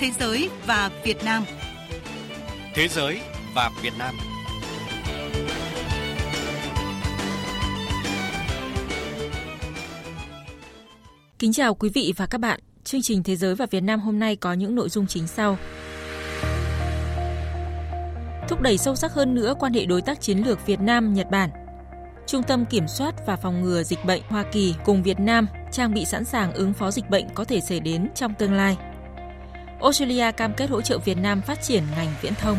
Thế giới và Việt Nam. Thế giới và Việt Nam. Kính chào quý vị và các bạn. Chương trình Thế giới và Việt Nam hôm nay có những nội dung chính sau. Thúc đẩy sâu sắc hơn nữa quan hệ đối tác chiến lược Việt Nam Nhật Bản. Trung tâm Kiểm soát và Phòng ngừa Dịch bệnh Hoa Kỳ cùng Việt Nam trang bị sẵn sàng ứng phó dịch bệnh có thể xảy đến trong tương lai. Australia cam kết hỗ trợ Việt Nam phát triển ngành viễn thông.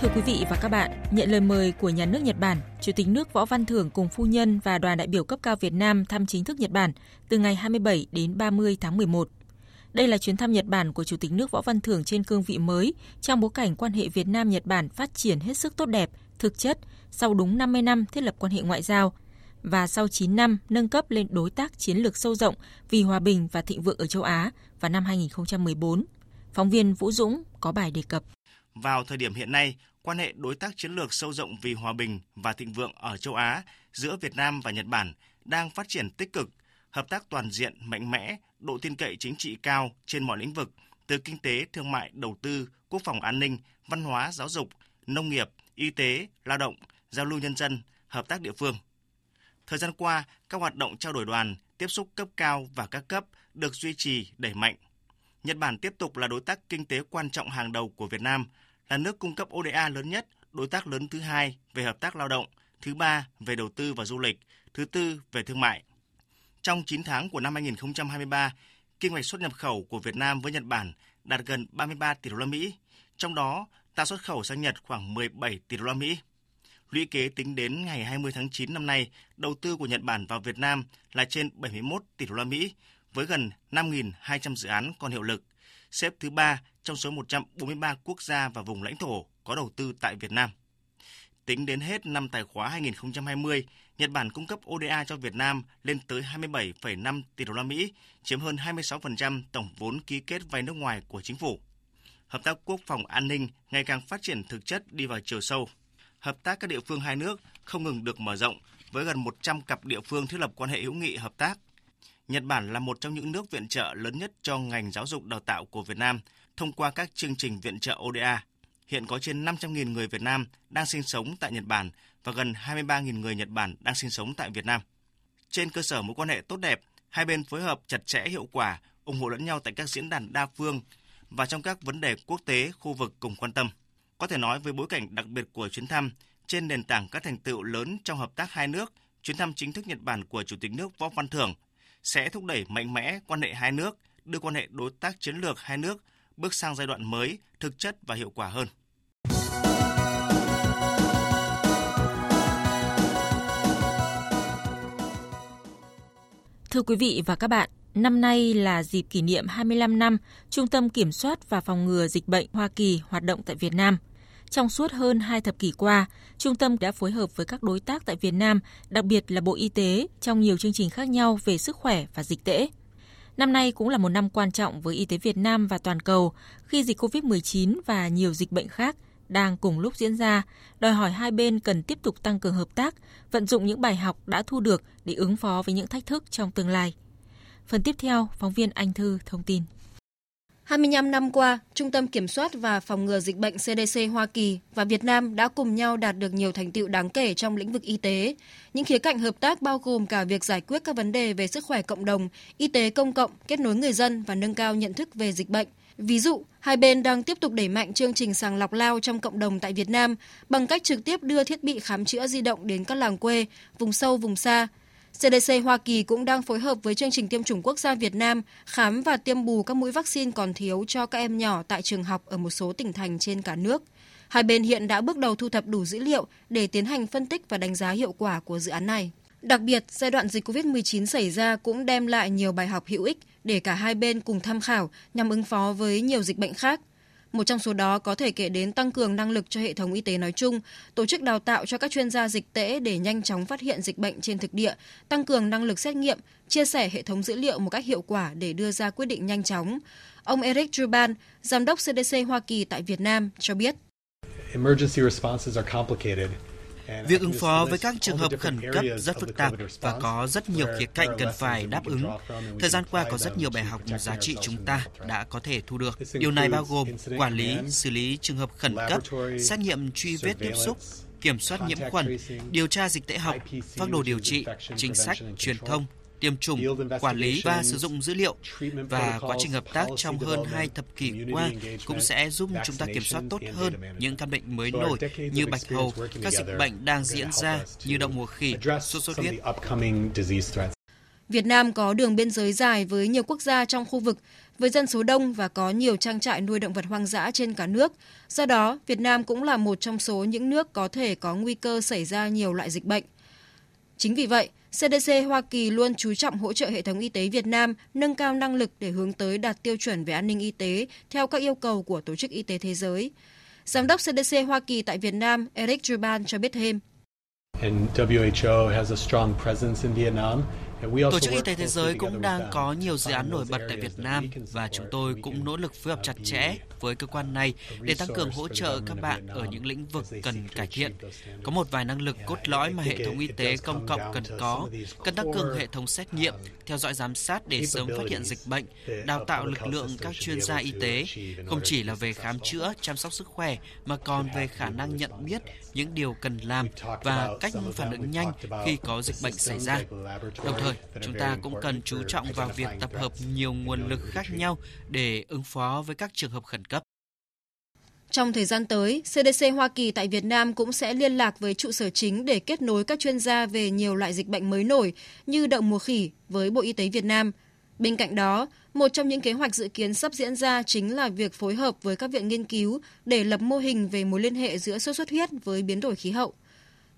Thưa quý vị và các bạn, nhận lời mời của nhà nước Nhật Bản, Chủ tịch nước Võ Văn Thưởng cùng phu nhân và đoàn đại biểu cấp cao Việt Nam thăm chính thức Nhật Bản từ ngày 27 đến 30 tháng 11. Đây là chuyến thăm Nhật Bản của Chủ tịch nước Võ Văn Thưởng trên cương vị mới trong bối cảnh quan hệ Việt Nam-Nhật Bản phát triển hết sức tốt đẹp, thực chất sau đúng 50 năm thiết lập quan hệ ngoại giao và sau 9 năm nâng cấp lên đối tác chiến lược sâu rộng vì hòa bình và thịnh vượng ở châu Á vào năm 2014. Phóng viên Vũ Dũng có bài đề cập. Vào thời điểm hiện nay, quan hệ đối tác chiến lược sâu rộng vì hòa bình và thịnh vượng ở châu Á giữa Việt Nam và Nhật Bản đang phát triển tích cực, hợp tác toàn diện mạnh mẽ, độ tin cậy chính trị cao trên mọi lĩnh vực, từ kinh tế, thương mại, đầu tư, quốc phòng an ninh, văn hóa, giáo dục, nông nghiệp, y tế, lao động, giao lưu nhân dân, hợp tác địa phương. Thời gian qua, các hoạt động trao đổi đoàn, tiếp xúc cấp cao và các cấp được duy trì đẩy mạnh. Nhật Bản tiếp tục là đối tác kinh tế quan trọng hàng đầu của Việt Nam, là nước cung cấp ODA lớn nhất, đối tác lớn thứ hai về hợp tác lao động, thứ ba về đầu tư và du lịch, thứ tư về thương mại. Trong 9 tháng của năm 2023, kim ngạch xuất nhập khẩu của Việt Nam với Nhật Bản đạt gần 33 tỷ đô la Mỹ, trong đó ta xuất khẩu sang Nhật khoảng 17 tỷ đô la Mỹ. Lũy kế tính đến ngày 20 tháng 9 năm nay, đầu tư của Nhật Bản vào Việt Nam là trên 71 tỷ đô la Mỹ với gần 5.200 dự án còn hiệu lực, xếp thứ ba trong số 143 quốc gia và vùng lãnh thổ có đầu tư tại Việt Nam. Tính đến hết năm tài khóa 2020, Nhật Bản cung cấp ODA cho Việt Nam lên tới 27,5 tỷ đô la Mỹ, chiếm hơn 26% tổng vốn ký kết vay nước ngoài của chính phủ. Hợp tác quốc phòng an ninh ngày càng phát triển thực chất đi vào chiều sâu. Hợp tác các địa phương hai nước không ngừng được mở rộng với gần 100 cặp địa phương thiết lập quan hệ hữu nghị hợp tác. Nhật Bản là một trong những nước viện trợ lớn nhất cho ngành giáo dục đào tạo của Việt Nam thông qua các chương trình viện trợ ODA hiện có trên 500.000 người Việt Nam đang sinh sống tại Nhật Bản và gần 23.000 người Nhật Bản đang sinh sống tại Việt Nam. Trên cơ sở mối quan hệ tốt đẹp, hai bên phối hợp chặt chẽ hiệu quả, ủng hộ lẫn nhau tại các diễn đàn đa phương và trong các vấn đề quốc tế, khu vực cùng quan tâm. Có thể nói với bối cảnh đặc biệt của chuyến thăm, trên nền tảng các thành tựu lớn trong hợp tác hai nước, chuyến thăm chính thức Nhật Bản của Chủ tịch nước Võ Văn Thưởng sẽ thúc đẩy mạnh mẽ quan hệ hai nước, đưa quan hệ đối tác chiến lược hai nước bước sang giai đoạn mới, thực chất và hiệu quả hơn. Thưa quý vị và các bạn, năm nay là dịp kỷ niệm 25 năm Trung tâm Kiểm soát và Phòng ngừa Dịch bệnh Hoa Kỳ hoạt động tại Việt Nam. Trong suốt hơn hai thập kỷ qua, trung tâm đã phối hợp với các đối tác tại Việt Nam, đặc biệt là Bộ Y tế, trong nhiều chương trình khác nhau về sức khỏe và dịch tễ. Năm nay cũng là một năm quan trọng với y tế Việt Nam và toàn cầu khi dịch COVID-19 và nhiều dịch bệnh khác đang cùng lúc diễn ra, đòi hỏi hai bên cần tiếp tục tăng cường hợp tác, vận dụng những bài học đã thu được để ứng phó với những thách thức trong tương lai. Phần tiếp theo, phóng viên Anh Thư thông tin. 25 năm qua, Trung tâm Kiểm soát và Phòng ngừa Dịch bệnh CDC Hoa Kỳ và Việt Nam đã cùng nhau đạt được nhiều thành tựu đáng kể trong lĩnh vực y tế. Những khía cạnh hợp tác bao gồm cả việc giải quyết các vấn đề về sức khỏe cộng đồng, y tế công cộng, kết nối người dân và nâng cao nhận thức về dịch bệnh. Ví dụ, hai bên đang tiếp tục đẩy mạnh chương trình sàng lọc lao trong cộng đồng tại Việt Nam bằng cách trực tiếp đưa thiết bị khám chữa di động đến các làng quê, vùng sâu, vùng xa, CDC Hoa Kỳ cũng đang phối hợp với chương trình tiêm chủng quốc gia Việt Nam khám và tiêm bù các mũi vaccine còn thiếu cho các em nhỏ tại trường học ở một số tỉnh thành trên cả nước. Hai bên hiện đã bước đầu thu thập đủ dữ liệu để tiến hành phân tích và đánh giá hiệu quả của dự án này. Đặc biệt, giai đoạn dịch COVID-19 xảy ra cũng đem lại nhiều bài học hữu ích để cả hai bên cùng tham khảo nhằm ứng phó với nhiều dịch bệnh khác một trong số đó có thể kể đến tăng cường năng lực cho hệ thống y tế nói chung, tổ chức đào tạo cho các chuyên gia dịch tễ để nhanh chóng phát hiện dịch bệnh trên thực địa, tăng cường năng lực xét nghiệm, chia sẻ hệ thống dữ liệu một cách hiệu quả để đưa ra quyết định nhanh chóng. Ông Eric Druban, giám đốc CDC Hoa Kỳ tại Việt Nam cho biết. Việc ứng phó với các trường hợp khẩn cấp rất phức tạp và có rất nhiều khía cạnh cần phải đáp ứng. Thời gian qua có rất nhiều bài học giá trị chúng ta đã có thể thu được. Điều này bao gồm quản lý, xử lý trường hợp khẩn cấp, xét nghiệm truy vết tiếp xúc, kiểm soát nhiễm khuẩn, điều tra dịch tễ học, phác đồ điều trị, chính sách, truyền thông, tiêm chủng, quản lý và sử dụng dữ liệu. Và quá trình hợp tác trong hơn hai thập kỷ qua cũng sẽ giúp chúng ta kiểm soát tốt hơn những căn bệnh mới nổi như bạch hầu, các dịch bệnh đang diễn ra như đậu mùa khỉ, sốt xuất huyết. Việt Nam có đường biên giới dài với nhiều quốc gia trong khu vực, với dân số đông và có nhiều trang trại nuôi động vật hoang dã trên cả nước. Do đó, Việt Nam cũng là một trong số những nước có thể có nguy cơ xảy ra nhiều loại dịch bệnh. Chính vì vậy, CDC Hoa Kỳ luôn chú trọng hỗ trợ hệ thống y tế Việt Nam, nâng cao năng lực để hướng tới đạt tiêu chuẩn về an ninh y tế theo các yêu cầu của Tổ chức Y tế Thế giới. Giám đốc CDC Hoa Kỳ tại Việt Nam, Eric Juban cho biết thêm. And WHO has a strong presence in Vietnam Tổ chức Y tế Thế giới cũng đang có nhiều dự án nổi bật tại Việt Nam và chúng tôi cũng nỗ lực phối hợp chặt chẽ với cơ quan này để tăng cường hỗ trợ các bạn ở những lĩnh vực cần cải thiện. Có một vài năng lực cốt lõi mà hệ thống y tế công cộng cần có, cần tăng cường hệ thống xét nghiệm, theo dõi giám sát để sớm phát hiện dịch bệnh, đào tạo lực lượng các chuyên gia y tế, không chỉ là về khám chữa, chăm sóc sức khỏe mà còn về khả năng nhận biết những điều cần làm và cách phản ứng nhanh khi có dịch bệnh xảy ra. Đồng thời, chúng ta cũng cần chú trọng vào việc tập hợp nhiều nguồn lực khác nhau để ứng phó với các trường hợp khẩn cấp. Trong thời gian tới, CDC Hoa Kỳ tại Việt Nam cũng sẽ liên lạc với trụ sở chính để kết nối các chuyên gia về nhiều loại dịch bệnh mới nổi như đậu mùa khỉ với Bộ Y tế Việt Nam. Bên cạnh đó, một trong những kế hoạch dự kiến sắp diễn ra chính là việc phối hợp với các viện nghiên cứu để lập mô hình về mối liên hệ giữa sốt xuất huyết với biến đổi khí hậu.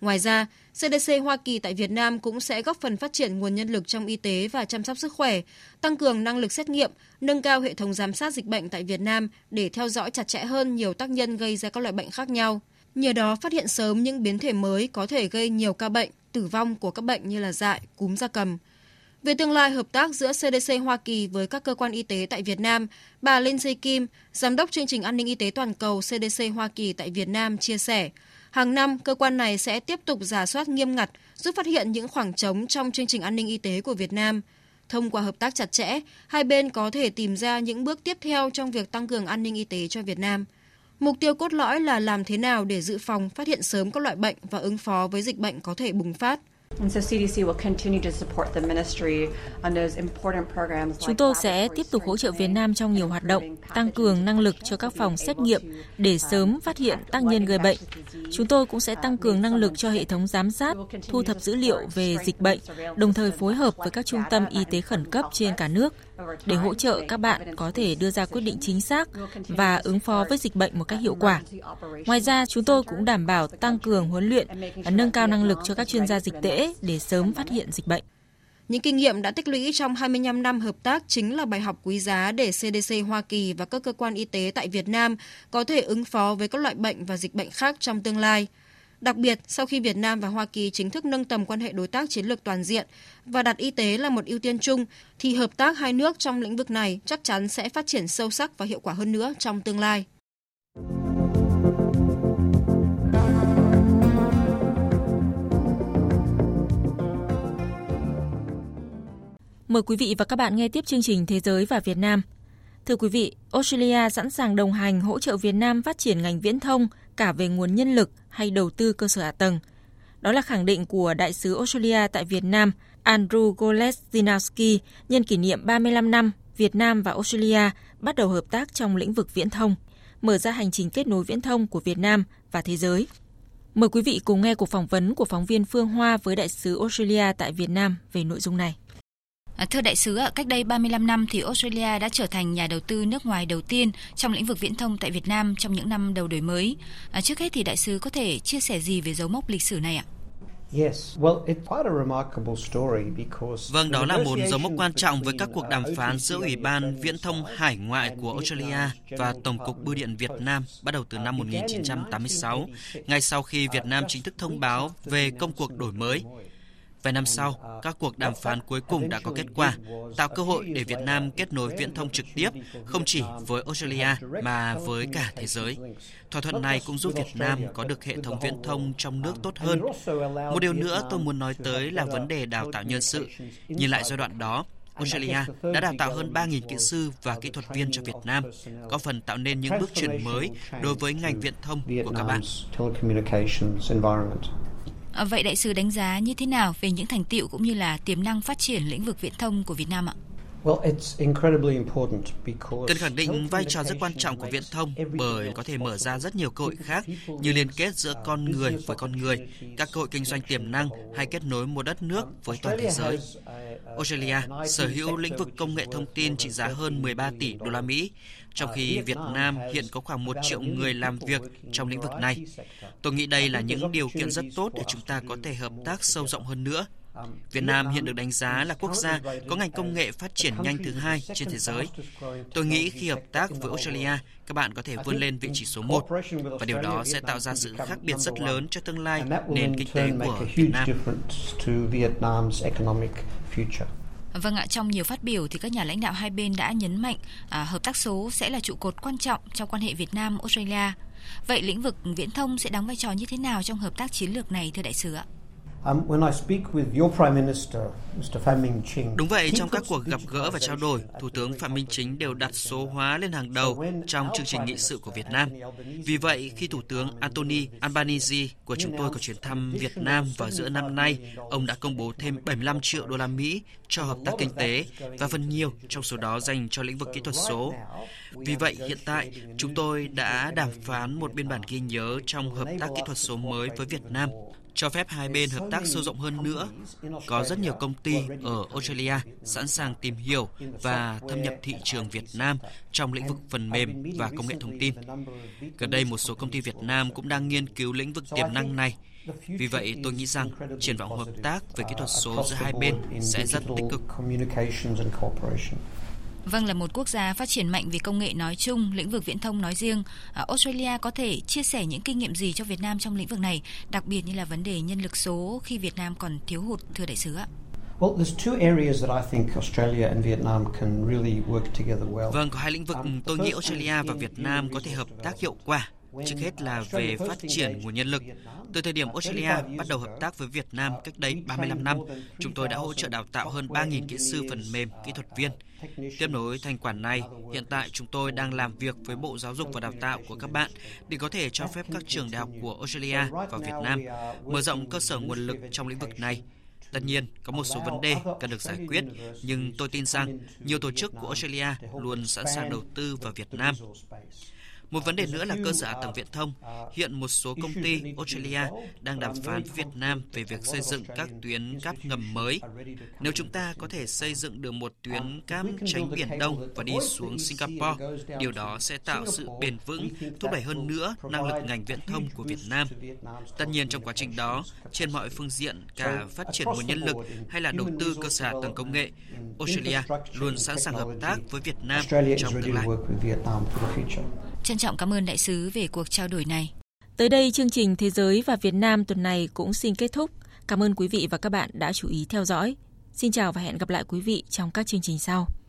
Ngoài ra, CDC Hoa Kỳ tại Việt Nam cũng sẽ góp phần phát triển nguồn nhân lực trong y tế và chăm sóc sức khỏe, tăng cường năng lực xét nghiệm, nâng cao hệ thống giám sát dịch bệnh tại Việt Nam để theo dõi chặt chẽ hơn nhiều tác nhân gây ra các loại bệnh khác nhau. Nhờ đó phát hiện sớm những biến thể mới có thể gây nhiều ca bệnh, tử vong của các bệnh như là dại, cúm gia cầm. Về tương lai hợp tác giữa CDC Hoa Kỳ với các cơ quan y tế tại Việt Nam, bà Lindsay Kim, Giám đốc chương trình an ninh y tế toàn cầu CDC Hoa Kỳ tại Việt Nam chia sẻ, Hàng năm, cơ quan này sẽ tiếp tục giả soát nghiêm ngặt, giúp phát hiện những khoảng trống trong chương trình an ninh y tế của Việt Nam. Thông qua hợp tác chặt chẽ, hai bên có thể tìm ra những bước tiếp theo trong việc tăng cường an ninh y tế cho Việt Nam. Mục tiêu cốt lõi là làm thế nào để dự phòng, phát hiện sớm các loại bệnh và ứng phó với dịch bệnh có thể bùng phát. Chúng tôi sẽ tiếp tục hỗ trợ Việt Nam trong nhiều hoạt động, tăng cường năng lực cho các phòng xét nghiệm để sớm phát hiện tác nhân gây bệnh. Chúng tôi cũng sẽ tăng cường năng lực cho hệ thống giám sát, thu thập dữ liệu về dịch bệnh, đồng thời phối hợp với các trung tâm y tế khẩn cấp trên cả nước để hỗ trợ các bạn có thể đưa ra quyết định chính xác và ứng phó với dịch bệnh một cách hiệu quả. Ngoài ra, chúng tôi cũng đảm bảo tăng cường huấn luyện và nâng cao năng lực cho các chuyên gia dịch tễ để sớm phát hiện dịch bệnh. Những kinh nghiệm đã tích lũy trong 25 năm hợp tác chính là bài học quý giá để CDC Hoa Kỳ và các cơ quan y tế tại Việt Nam có thể ứng phó với các loại bệnh và dịch bệnh khác trong tương lai. Đặc biệt, sau khi Việt Nam và Hoa Kỳ chính thức nâng tầm quan hệ đối tác chiến lược toàn diện và đặt y tế là một ưu tiên chung, thì hợp tác hai nước trong lĩnh vực này chắc chắn sẽ phát triển sâu sắc và hiệu quả hơn nữa trong tương lai. Mời quý vị và các bạn nghe tiếp chương trình Thế giới và Việt Nam. Thưa quý vị, Australia sẵn sàng đồng hành hỗ trợ Việt Nam phát triển ngành viễn thông cả về nguồn nhân lực hay đầu tư cơ sở hạ tầng. Đó là khẳng định của Đại sứ Australia tại Việt Nam Andrew Goleszinowski nhân kỷ niệm 35 năm Việt Nam và Australia bắt đầu hợp tác trong lĩnh vực viễn thông, mở ra hành trình kết nối viễn thông của Việt Nam và thế giới. Mời quý vị cùng nghe cuộc phỏng vấn của phóng viên Phương Hoa với đại sứ Australia tại Việt Nam về nội dung này. À, thưa đại sứ, cách đây 35 năm thì Australia đã trở thành nhà đầu tư nước ngoài đầu tiên trong lĩnh vực viễn thông tại Việt Nam trong những năm đầu đổi mới. À, trước hết thì đại sứ có thể chia sẻ gì về dấu mốc lịch sử này ạ? Vâng, đó là một dấu mốc quan trọng với các cuộc đàm phán giữa Ủy ban Viễn thông Hải ngoại của Australia và Tổng cục Bưu điện Việt Nam bắt đầu từ năm 1986, ngay sau khi Việt Nam chính thức thông báo về công cuộc đổi mới. Vài năm sau, các cuộc đàm phán cuối cùng đã có kết quả, tạo cơ hội để Việt Nam kết nối viễn thông trực tiếp không chỉ với Australia mà với cả thế giới. Thỏa thuận này cũng giúp Việt Nam có được hệ thống viễn thông trong nước tốt hơn. Một điều nữa tôi muốn nói tới là vấn đề đào tạo nhân sự. Nhìn lại giai đoạn đó, Australia đã đào tạo hơn 3.000 kỹ sư và kỹ thuật viên cho Việt Nam, có phần tạo nên những bước chuyển mới đối với ngành viễn thông của các bạn. À, vậy đại sứ đánh giá như thế nào về những thành tiệu cũng như là tiềm năng phát triển lĩnh vực viễn thông của Việt Nam ạ? Cần khẳng định vai trò rất quan trọng của viễn thông bởi có thể mở ra rất nhiều cơ hội khác như liên kết giữa con người với con người, các cơ hội kinh doanh tiềm năng hay kết nối một đất nước với toàn thế giới. Australia sở hữu lĩnh vực công nghệ thông tin trị giá hơn 13 tỷ đô la Mỹ, trong khi Việt Nam hiện có khoảng 1 triệu người làm việc trong lĩnh vực này. Tôi nghĩ đây là những điều kiện rất tốt để chúng ta có thể hợp tác sâu rộng hơn nữa Việt Nam hiện được đánh giá là quốc gia có ngành công nghệ phát triển nhanh thứ hai trên thế giới. Tôi nghĩ khi hợp tác với Australia, các bạn có thể vươn lên vị trí số 1 và điều đó sẽ tạo ra sự khác biệt rất lớn cho tương lai nền kinh tế của Việt Nam. Vâng ạ, trong nhiều phát biểu thì các nhà lãnh đạo hai bên đã nhấn mạnh à, hợp tác số sẽ là trụ cột quan trọng trong quan hệ Việt Nam Australia. Vậy lĩnh vực viễn thông sẽ đóng vai trò như thế nào trong hợp tác chiến lược này thưa đại sứ ạ? Um, Đúng vậy, trong các cuộc gặp gỡ và trao đổi, Thủ tướng Phạm Minh Chính đều đặt số hóa lên hàng đầu trong chương trình nghị sự của Việt Nam. Vì vậy, khi Thủ tướng Anthony Albanese của chúng tôi có chuyến thăm Việt Nam vào giữa năm nay, ông đã công bố thêm 75 triệu đô la Mỹ cho hợp tác kinh tế và phần nhiều trong số đó dành cho lĩnh vực kỹ thuật số. Vì vậy, hiện tại, chúng tôi đã đàm phán một biên bản ghi nhớ trong hợp tác kỹ thuật số mới với Việt Nam cho phép hai bên hợp tác sâu rộng hơn nữa. Có rất nhiều công ty ở Australia sẵn sàng tìm hiểu và thâm nhập thị trường Việt Nam trong lĩnh vực phần mềm và công nghệ thông tin. Gần đây một số công ty Việt Nam cũng đang nghiên cứu lĩnh vực tiềm năng này. Vì vậy, tôi nghĩ rằng triển vọng hợp tác về kỹ thuật số giữa hai bên sẽ rất tích cực. Vâng là một quốc gia phát triển mạnh về công nghệ nói chung, lĩnh vực viễn thông nói riêng, à, Australia có thể chia sẻ những kinh nghiệm gì cho Việt Nam trong lĩnh vực này, đặc biệt như là vấn đề nhân lực số khi Việt Nam còn thiếu hụt thưa đại sứ ạ? Vâng, có hai lĩnh vực tôi nghĩ Australia và Việt Nam có thể hợp tác hiệu quả. Trước hết là về phát triển nguồn nhân lực. Từ thời điểm Australia bắt đầu hợp tác với Việt Nam cách đây 35 năm, chúng tôi đã hỗ trợ đào tạo hơn 3.000 kỹ sư phần mềm, kỹ thuật viên. Tiếp nối thành quả này, hiện tại chúng tôi đang làm việc với Bộ Giáo dục và Đào tạo của các bạn để có thể cho phép các trường đại học của Australia vào Việt Nam mở rộng cơ sở nguồn lực trong lĩnh vực này. Tất nhiên, có một số vấn đề cần được giải quyết, nhưng tôi tin rằng nhiều tổ chức của Australia luôn sẵn sàng đầu tư vào Việt Nam. Một vấn đề nữa là cơ sở hạ tầng viễn thông. Hiện một số công ty Australia đang đàm phán Việt Nam về việc xây dựng các tuyến cáp ngầm mới. Nếu chúng ta có thể xây dựng được một tuyến cáp tránh Biển Đông và đi xuống Singapore, điều đó sẽ tạo sự bền vững, thúc đẩy hơn nữa năng lực ngành viễn thông của Việt Nam. Tất nhiên trong quá trình đó, trên mọi phương diện, cả phát triển nguồn nhân lực hay là đầu tư cơ sở hạ tầng công nghệ, Australia luôn sẵn sàng hợp tác với Việt Nam trong tương lai. Trân trọng cảm ơn đại sứ về cuộc trao đổi này. Tới đây chương trình Thế giới và Việt Nam tuần này cũng xin kết thúc. Cảm ơn quý vị và các bạn đã chú ý theo dõi. Xin chào và hẹn gặp lại quý vị trong các chương trình sau.